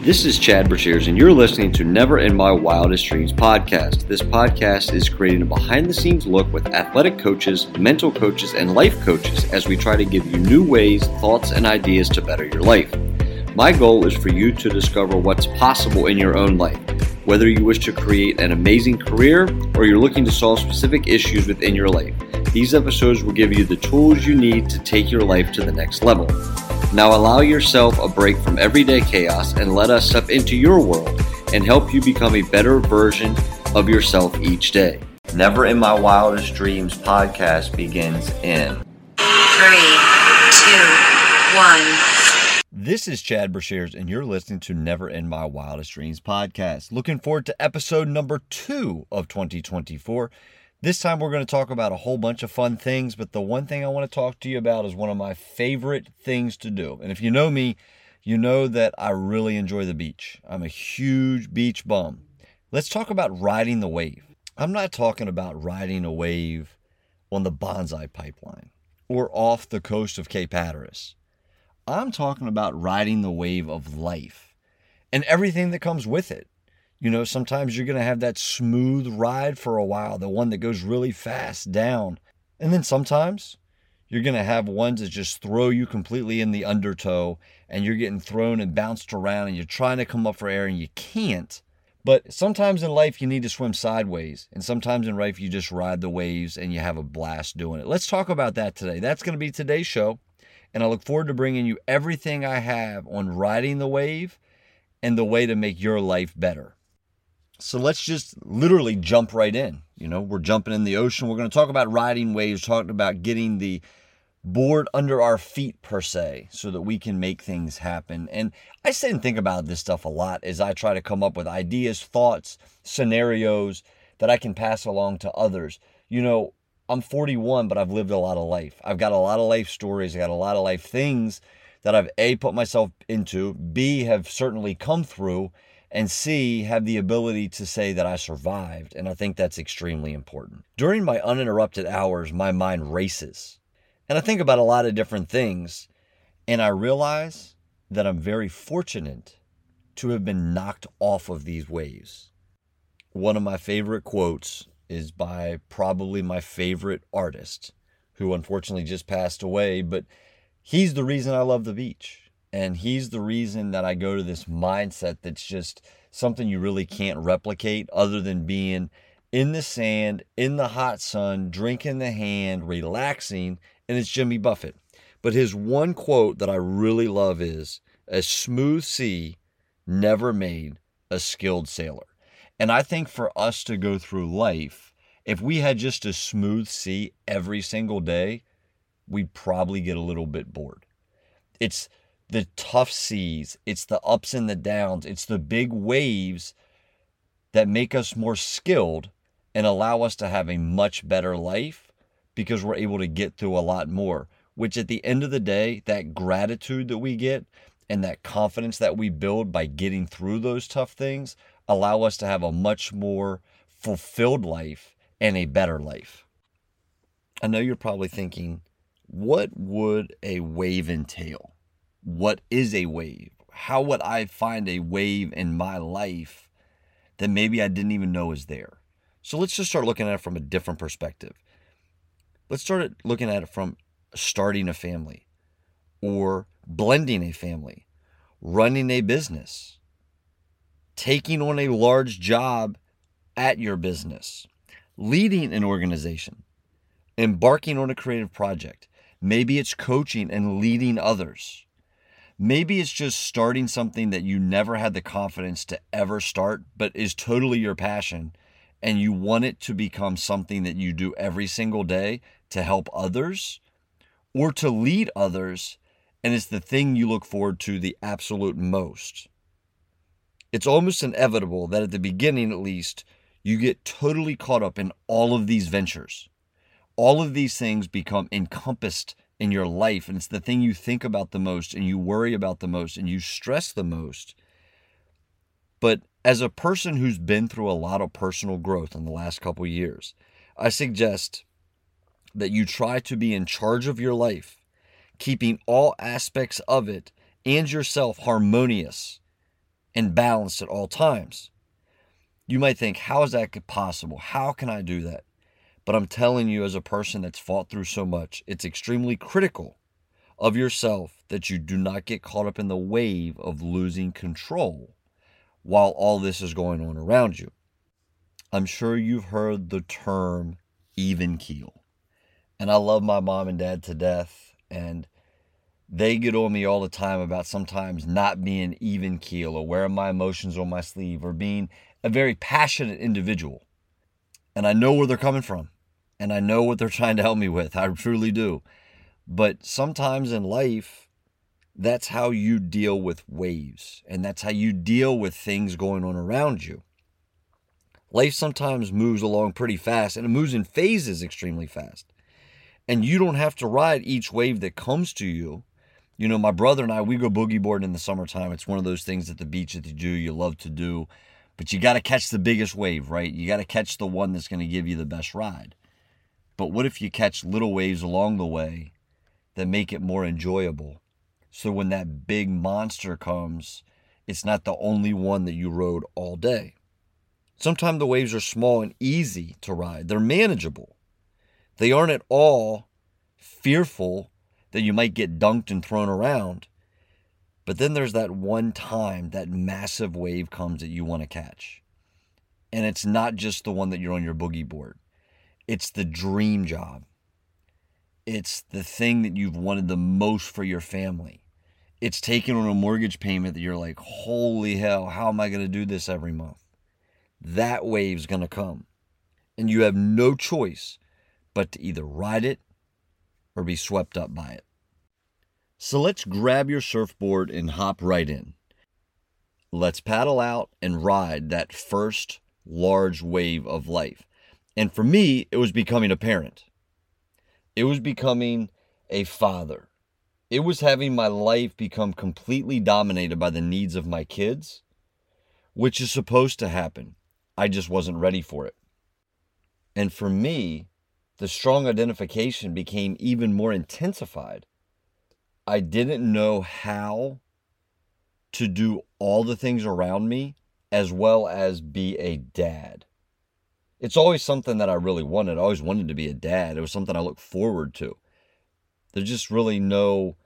This is Chad Brashears, and you're listening to Never in My Wildest Dreams podcast. This podcast is creating a behind the scenes look with athletic coaches, mental coaches, and life coaches as we try to give you new ways, thoughts, and ideas to better your life. My goal is for you to discover what's possible in your own life, whether you wish to create an amazing career or you're looking to solve specific issues within your life. These episodes will give you the tools you need to take your life to the next level. Now allow yourself a break from everyday chaos and let us step into your world and help you become a better version of yourself each day. Never in My Wildest Dreams podcast begins in Three, two, one. This is Chad Brashears, and you're listening to Never in My Wildest Dreams podcast. Looking forward to episode number two of 2024. This time we're going to talk about a whole bunch of fun things, but the one thing I want to talk to you about is one of my favorite things to do. And if you know me, you know that I really enjoy the beach. I'm a huge beach bum. Let's talk about riding the wave. I'm not talking about riding a wave on the Banzai pipeline or off the coast of Cape Hatteras. I'm talking about riding the wave of life and everything that comes with it. You know, sometimes you're going to have that smooth ride for a while, the one that goes really fast down. And then sometimes you're going to have ones that just throw you completely in the undertow and you're getting thrown and bounced around and you're trying to come up for air and you can't. But sometimes in life you need to swim sideways, and sometimes in life you just ride the waves and you have a blast doing it. Let's talk about that today. That's going to be today's show, and I look forward to bringing you everything I have on riding the wave and the way to make your life better. So let's just literally jump right in. You know, we're jumping in the ocean. We're going to talk about riding waves, talking about getting the board under our feet per se so that we can make things happen. And I sit and think about this stuff a lot as I try to come up with ideas, thoughts, scenarios that I can pass along to others. You know, I'm 41, but I've lived a lot of life. I've got a lot of life stories. I got a lot of life things that I've A, put myself into, B, have certainly come through, and C, have the ability to say that I survived. And I think that's extremely important. During my uninterrupted hours, my mind races. And I think about a lot of different things. And I realize that I'm very fortunate to have been knocked off of these waves. One of my favorite quotes is by probably my favorite artist, who unfortunately just passed away, but he's the reason I love the beach. And he's the reason that I go to this mindset that's just something you really can't replicate other than being in the sand, in the hot sun, drinking the hand, relaxing. And it's Jimmy Buffett. But his one quote that I really love is A smooth sea never made a skilled sailor. And I think for us to go through life, if we had just a smooth sea every single day, we'd probably get a little bit bored. It's the tough seas, it's the ups and the downs, it's the big waves that make us more skilled and allow us to have a much better life because we're able to get through a lot more. Which at the end of the day, that gratitude that we get and that confidence that we build by getting through those tough things allow us to have a much more fulfilled life and a better life. I know you're probably thinking, what would a wave entail? What is a wave? How would I find a wave in my life that maybe I didn't even know was there? So let's just start looking at it from a different perspective. Let's start looking at it from starting a family or blending a family, running a business, taking on a large job at your business, leading an organization, embarking on a creative project. Maybe it's coaching and leading others Maybe it's just starting something that you never had the confidence to ever start, but is totally your passion. And you want it to become something that you do every single day to help others or to lead others. And it's the thing you look forward to the absolute most. It's almost inevitable that at the beginning, at least, you get totally caught up in all of these ventures. All of these things become encompassed in your life and it's the thing you think about the most and you worry about the most and you stress the most. But as a person who's been through a lot of personal growth in the last couple years, I suggest that you try to be in charge of your life, keeping all aspects of it and yourself harmonious and balanced at all times. You might think, how is that possible? How can I do that? But I'm telling you, as a person that's fought through so much, it's extremely critical of yourself that you do not get caught up in the wave of losing control while all this is going on around you. I'm sure you've heard the term even keel. And I love my mom and dad to death. And they get on me all the time about sometimes not being even keel or wearing my emotions on my sleeve or being a very passionate individual. And I know where they're coming from. And I know what they're trying to help me with. I truly do. But sometimes in life, that's how you deal with waves. And that's how you deal with things going on around you. Life sometimes moves along pretty fast and it moves in phases extremely fast. And you don't have to ride each wave that comes to you. You know, my brother and I, we go boogie boarding in the summertime. It's one of those things at the beach that you do, you love to do. But you got to catch the biggest wave, right? You got to catch the one that's going to give you the best ride. But what if you catch little waves along the way that make it more enjoyable? So when that big monster comes, it's not the only one that you rode all day. Sometimes the waves are small and easy to ride, they're manageable. They aren't at all fearful that you might get dunked and thrown around. But then there's that one time that massive wave comes that you want to catch. And it's not just the one that you're on your boogie board, it's the dream job. It's the thing that you've wanted the most for your family. It's taking on a mortgage payment that you're like, holy hell, how am I going to do this every month? That wave's going to come. And you have no choice but to either ride it or be swept up by it. So let's grab your surfboard and hop right in. Let's paddle out and ride that first large wave of life. And for me, it was becoming a parent. It was becoming a father. It was having my life become completely dominated by the needs of my kids, which is supposed to happen. I just wasn't ready for it. And for me, the strong identification became even more intensified. I didn't know how to do all the things around me as well as be a dad. It's always something that I really wanted. I always wanted to be a dad. It was something I looked forward to. There's just really no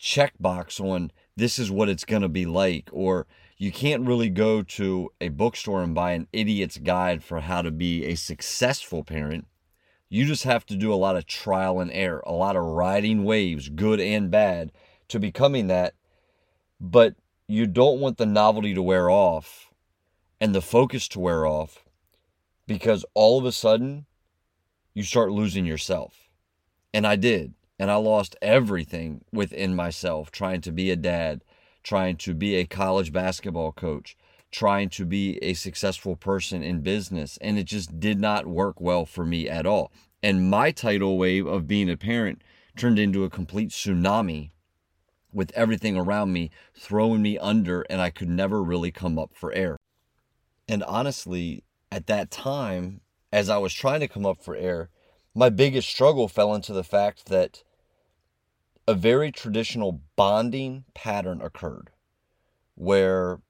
checkbox on this is what it's going to be like or you can't really go to a bookstore and buy an idiot's guide for how to be a successful parent. You just have to do a lot of trial and error, a lot of riding waves, good and bad, to becoming that. But you don't want the novelty to wear off and the focus to wear off because all of a sudden you start losing yourself. And I did. And I lost everything within myself trying to be a dad, trying to be a college basketball coach, trying to be a successful person in business. And it just did not work well for me at all. And my tidal wave of being a parent turned into a complete tsunami with everything around me throwing me under, and I could never really come up for air. And honestly, at that time, as I was trying to come up for air, my biggest struggle fell into the fact that a very traditional bonding pattern occurred where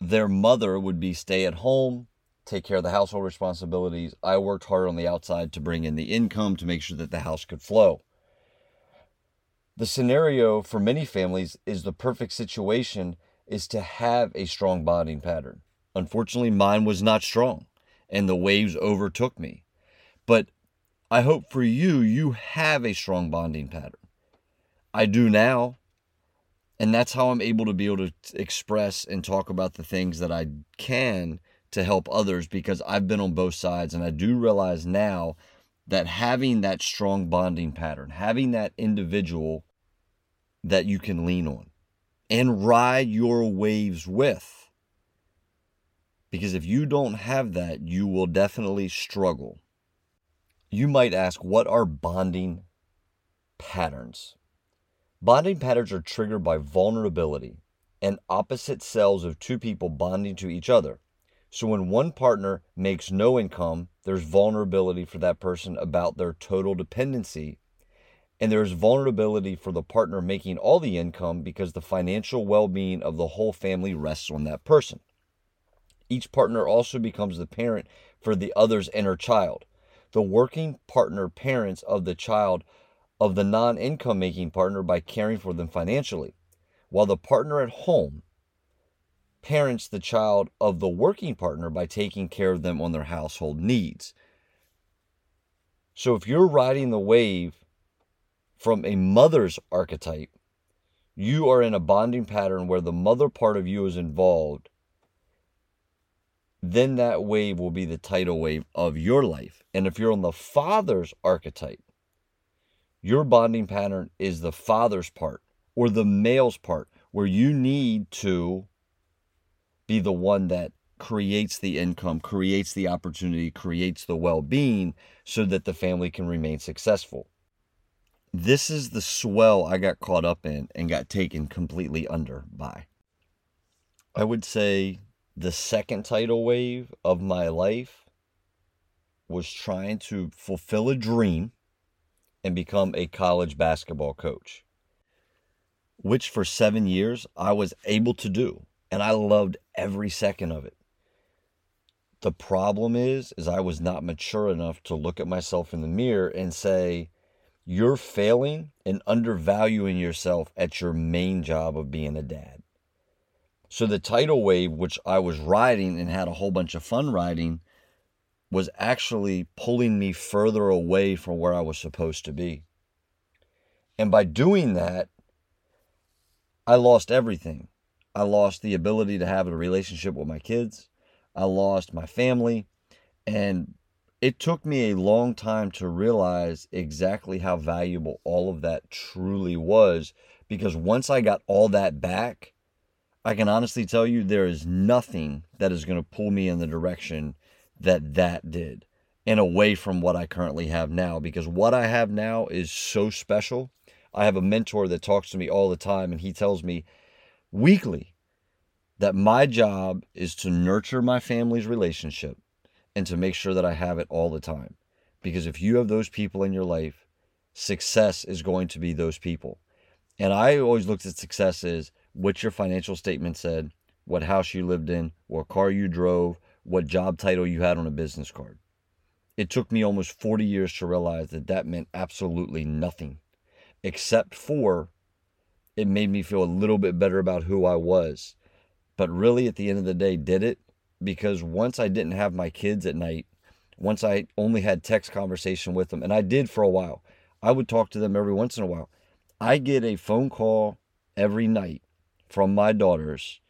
their mother would be stay at home, take care of the household responsibilities. I worked hard on the outside to bring in the income to make sure that the house could flow. The scenario for many families is the perfect situation is to have a strong bonding pattern. Unfortunately, mine was not strong and the waves overtook me. But I hope for you, you have a strong bonding pattern. I do now. And that's how I'm able to be able to express and talk about the things that I can to help others because I've been on both sides. And I do realize now that having that strong bonding pattern, having that individual that you can lean on and ride your waves with. Because if you don't have that, you will definitely struggle. You might ask, what are bonding patterns? Bonding patterns are triggered by vulnerability and opposite selves of two people bonding to each other. So when one partner makes no income, there's vulnerability for that person about their total dependency. and there's vulnerability for the partner making all the income because the financial well being of the whole family rests on that person. Each partner also becomes the parent for the other's inner child. The working partner parents of the child of the non income making partner by caring for them financially, while the partner at home parents the child of the working partner by taking care of them on their household needs. So if you're riding the wave from a mother's archetype, you are in a bonding pattern where the mother part of you is involved, then that wave will be the tidal wave of your life. And if you're on the father's archetype, your bonding pattern is the father's part or the male's part, where you need to be the one that creates the income, creates the opportunity, creates the well being so that the family can remain successful. This is the swell I got caught up in and got taken completely under by. I would say the second tidal wave of my life was trying to fulfill a dream and become a college basketball coach, which for seven years I was able to do. And I loved every second of it. The problem is, is I was not mature enough to look at myself in the mirror and say, you're failing and undervaluing yourself at your main job of being a dad. So the tidal wave, which I was riding and had a whole bunch of fun riding, was actually pulling me further away from where I was supposed to be. And by doing that, I lost everything. I lost the ability to have a relationship with my kids. I lost my family. And it took me a long time to realize exactly how valuable all of that truly was. Because once I got all that back, I can honestly tell you there is nothing that is going to pull me in the direction that that did and away from what I currently have now because what I have now is so special. I have a mentor that talks to me all the time and he tells me weekly that my job is to nurture my family's relationship and to make sure that I have it all the time. Because if you have those people in your life, success is going to be those people. And I always looked at success as what your financial statement said, what house you lived in, what car you drove, what job title you had on a business card. It took me almost 40 years to realize that that meant absolutely nothing, except for it made me feel a little bit better about who I was. But really, at the end of the day, did it? Because once I didn't have my kids at night, once I only had text conversation with them, and I did for a while, I would talk to them every once in a while. I get a phone call every night from my daughters,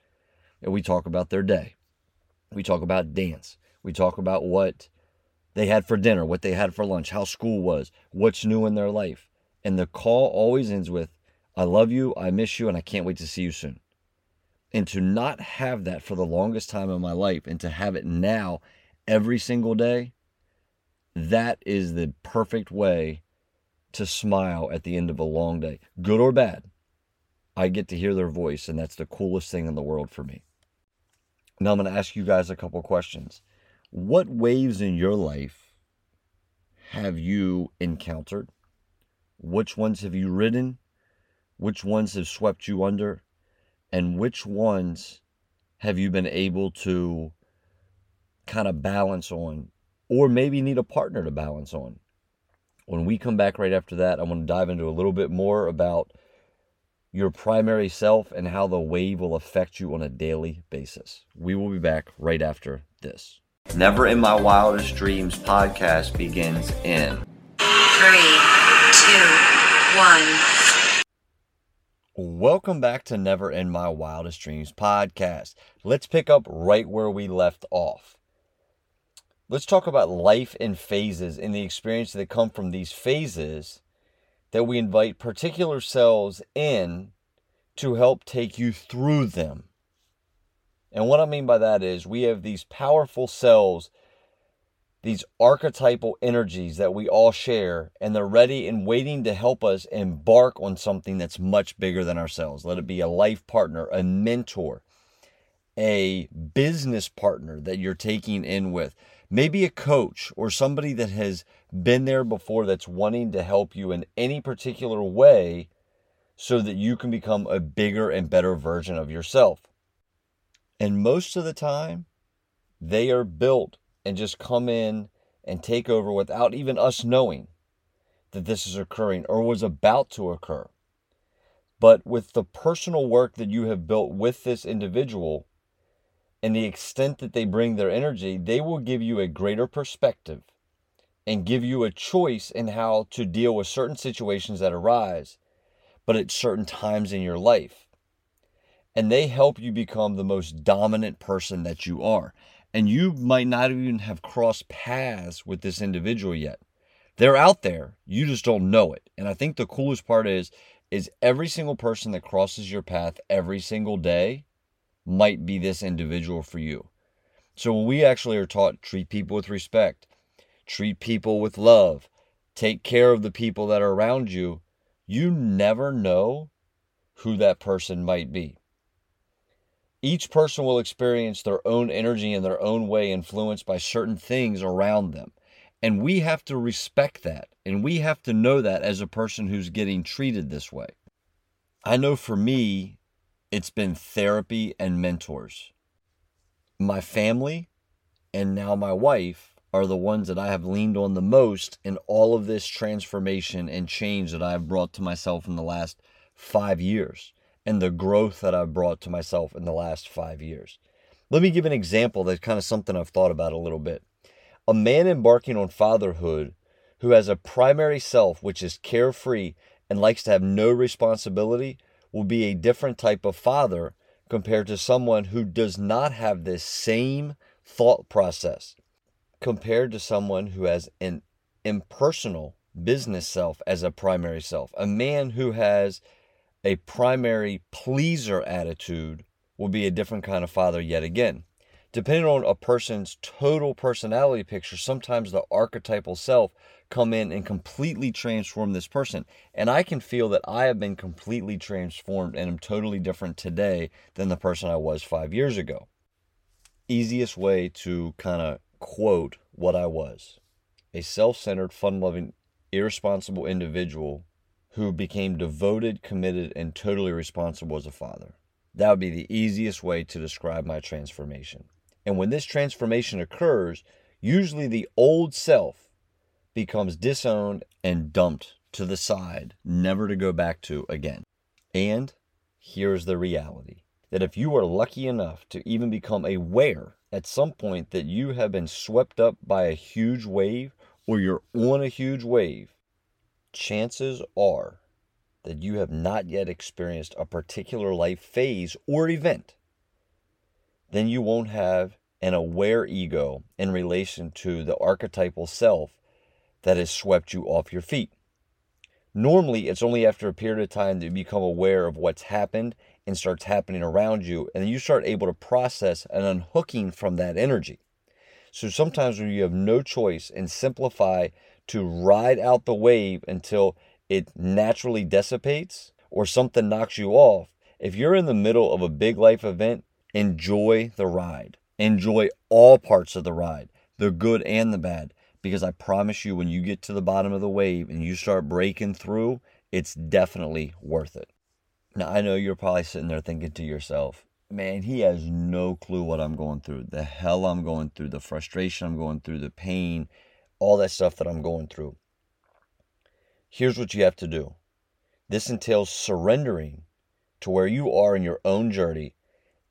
and we talk about their day. We talk about dance. We talk about what they had for dinner, what they had for lunch, how school was, what's new in their life. And the call always ends with, I love you, I miss you, and I can't wait to see you soon. And to not have that for the longest time in my life and to have it now every single day, that is the perfect way to smile at the end of a long day, good or bad. I get to hear their voice, and that's the coolest thing in the world for me. Now, I'm going to ask you guys a couple questions. What waves in your life have you encountered? Which ones have you ridden? Which ones have swept you under? And which ones have you been able to kind of balance on, or maybe need a partner to balance on? When we come back right after that, I want to dive into a little bit more about your primary self and how the wave will affect you on a daily basis. We will be back right after this. Never in My Wildest Dreams podcast begins in Three, two, one. Welcome back to Never in My Wildest Dreams podcast. Let's pick up right where we left off. Let's talk about life in phases and the experience that come from these phases that we invite particular selves in to help take you through them. And what I mean by that is we have these powerful selves, these archetypal energies that we all share, and they're ready and waiting to help us embark on something that's much bigger than ourselves. Let it be a life partner, a mentor, a business partner that you're taking in with, Maybe a coach or somebody that has been there before that's wanting to help you in any particular way so that you can become a bigger and better version of yourself. And most of the time, they are built and just come in and take over without even us knowing that this is occurring or was about to occur. But with the personal work that you have built with this individual and the extent that they bring their energy, they will give you a greater perspective and give you a choice in how to deal with certain situations that arise, but at certain times in your life. And they help you become the most dominant person that you are. And you might not even have crossed paths with this individual yet. They're out there, you just don't know it. And I think the coolest part is is every single person that crosses your path every single day might be this individual for you. So when we actually are taught treat people with respect, treat people with love, take care of the people that are around you, you never know who that person might be. Each person will experience their own energy in their own way, influenced by certain things around them. And we have to respect that. And we have to know that as a person who's getting treated this way. I know for me, it's been therapy and mentors. My family and now my wife are the ones that I have leaned on the most in all of this transformation and change that I've brought to myself in the last five years and the growth that I've brought to myself in the last five years. Let me give an example that's kind of something I've thought about a little bit. A man embarking on fatherhood who has a primary self which is carefree and likes to have no responsibility will be a different type of father compared to someone who does not have this same thought process compared to someone who has an impersonal business self as a primary self. A man who has a primary pleaser attitude will be a different kind of father yet again. Depending on a person's total personality picture, sometimes the archetypal self come in and completely transform this person. And I can feel that I have been completely transformed and am totally different today than the person I was five years ago. Easiest way to kind of quote what I was a self centered, fun loving, irresponsible individual who became devoted, committed, and totally responsible as a father. That would be the easiest way to describe my transformation. And when this transformation occurs, usually the old self becomes disowned and dumped to the side, never to go back to again. And here's the reality that if you are lucky enough to even become aware at some point that you have been swept up by a huge wave or you're on a huge wave, chances are that you have not yet experienced a particular life phase or event, then you won't have an aware ego in relation to the archetypal self that has swept you off your feet. Normally, it's only after a period of time that you become aware of what's happened and starts happening around you, and you start able to process and unhooking from that energy. So sometimes when you have no choice and simplify to ride out the wave until it naturally dissipates or something knocks you off, if you're in the middle of a big life event, enjoy the ride. Enjoy all parts of the ride, the good and the bad, because I promise you, when you get to the bottom of the wave and you start breaking through, it's definitely worth it. Now, I know you're probably sitting there thinking to yourself, man, he has no clue what I'm going through, the hell I'm going through, the frustration I'm going through, the pain, all that stuff that I'm going through. Here's what you have to do this entails surrendering to where you are in your own journey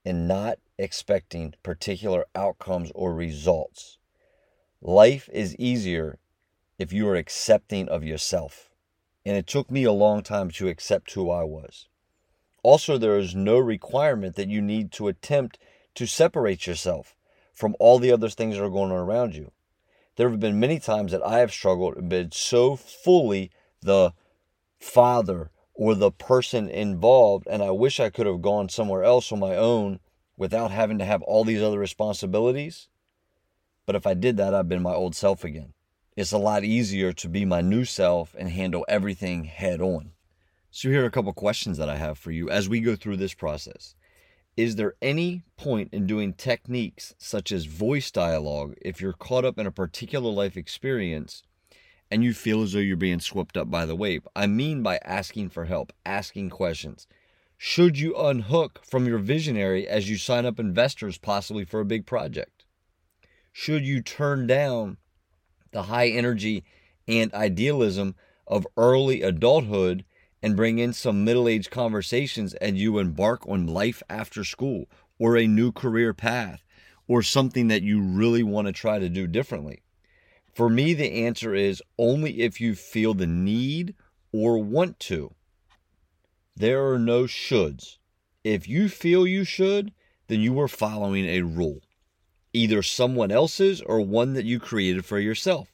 and not expecting particular outcomes or results. Life is easier if you are accepting of yourself. And it took me a long time to accept who I was. Also, there is no requirement that you need to attempt to separate yourself from all the other things that are going on around you. There have been many times that I have struggled and been so fully the father or the person involved, and I wish I could have gone somewhere else on my own without having to have all these other responsibilities. But if I did that, I'd been my old self again. It's a lot easier to be my new self and handle everything head on. So, here are a couple questions that I have for you as we go through this process. is there any point in doing techniques such as voice dialogue if you're caught up in a particular life experience and you feel as though you're being swept up by the wave? I mean by asking for help, asking questions. Should you unhook from your visionary as you sign up investors possibly for a big project? Should you turn down the high energy and idealism of early adulthood and bring in some middle aged conversations and you embark on life after school or a new career path or something that you really want to try to do differently? For me, the answer is only if you feel the need or want to. There are no shoulds. If you feel you should, then you are following a rule, either someone else's or one that you created for yourself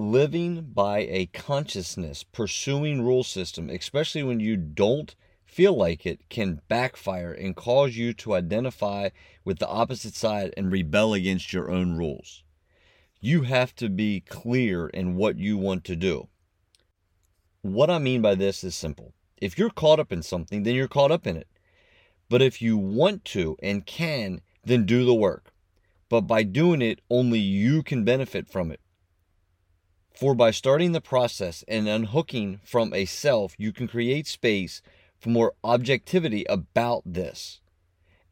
living by a consciousness, pursuing rule system, especially when you don't feel like it, can backfire and cause you to identify with the opposite side and rebel against your own rules. You have to be clear in what you want to do. What I mean by this is simple. If you're caught up in something, then you're caught up in it. But if you want to and can, then do the work. But by doing it, only you can benefit from it. For by starting the process and unhooking from a self, you can create space for more objectivity about this.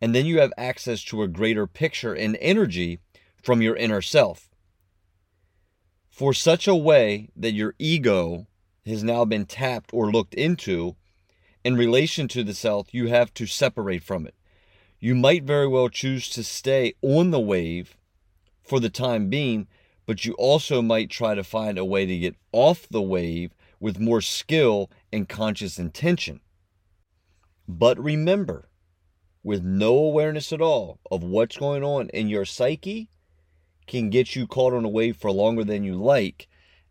And then you have access to a greater picture and energy from your inner self. For such a way that your ego has now been tapped or looked into, in relation to the self, you have to separate from it. You might very well choose to stay on the wave for the time being but you also might try to find a way to get off the wave with more skill and conscious intention. But remember, with no awareness at all of what's going on in your psyche, can get you caught on a wave for longer than you like,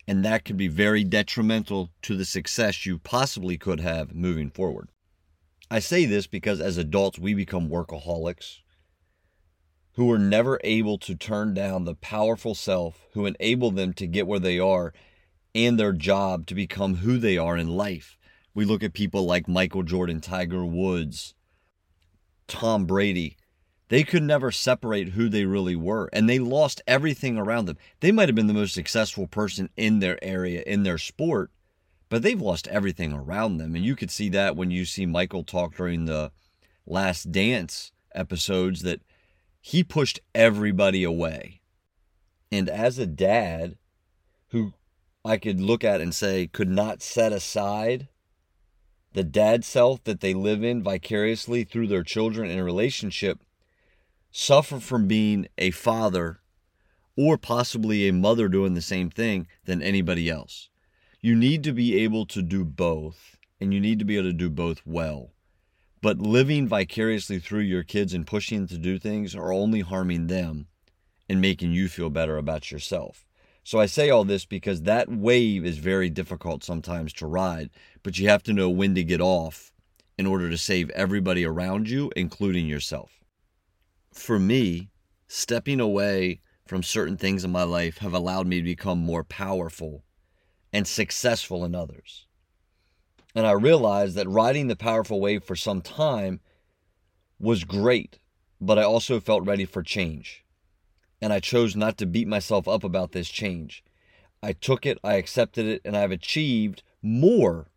and that could be very detrimental to the success you possibly could have moving forward. I say this because as adults, we become workaholics who are never able to turn down the powerful self who enable them to get where they are and their job to become who they are in life. We look at people like Michael Jordan, Tiger Woods, Tom Brady. They could never separate who they really were, and they lost everything around them. They might have been the most successful person in their area, in their sport, but they've lost everything around them. And you could see that when you see Michael talk during the last dance episodes that he pushed everybody away. And as a dad who I could look at and say could not set aside the dad self that they live in vicariously through their children in a relationship, suffer from being a father or possibly a mother doing the same thing than anybody else. You need to be able to do both, and you need to be able to do both well. But living vicariously through your kids and pushing them to do things are only harming them and making you feel better about yourself. So I say all this because that wave is very difficult sometimes to ride, but you have to know when to get off in order to save everybody around you, including yourself. For me, stepping away from certain things in my life have allowed me to become more powerful and successful in others. And I realized that riding the powerful wave for some time was great, but I also felt ready for change. And I chose not to beat myself up about this change. I took it, I accepted it, and I've achieved more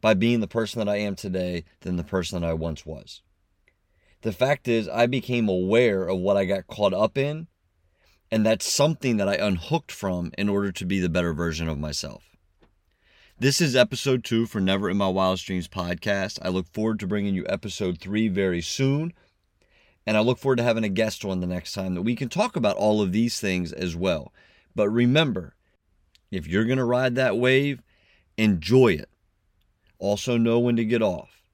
by being the person that I am today than the person that I once was. The fact is, I became aware of what I got caught up in, and that's something that I unhooked from in order to be the better version of myself. This is episode two for Never in My Wildest Dreams podcast. I look forward to bringing you episode three very soon. And I look forward to having a guest on the next time that we can talk about all of these things as well. But remember, if you're going to ride that wave, enjoy it. Also, know when to get off.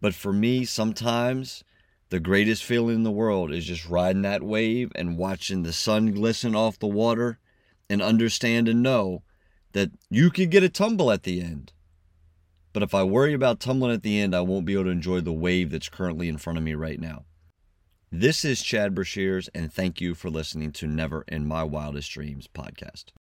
But for me, sometimes the greatest feeling in the world is just riding that wave and watching the sun glisten off the water and understand and know that you could get a tumble at the end. But if I worry about tumbling at the end, I won't be able to enjoy the wave that's currently in front of me right now. This is Chad Brashears, and thank you for listening to Never in My Wildest Dreams podcast.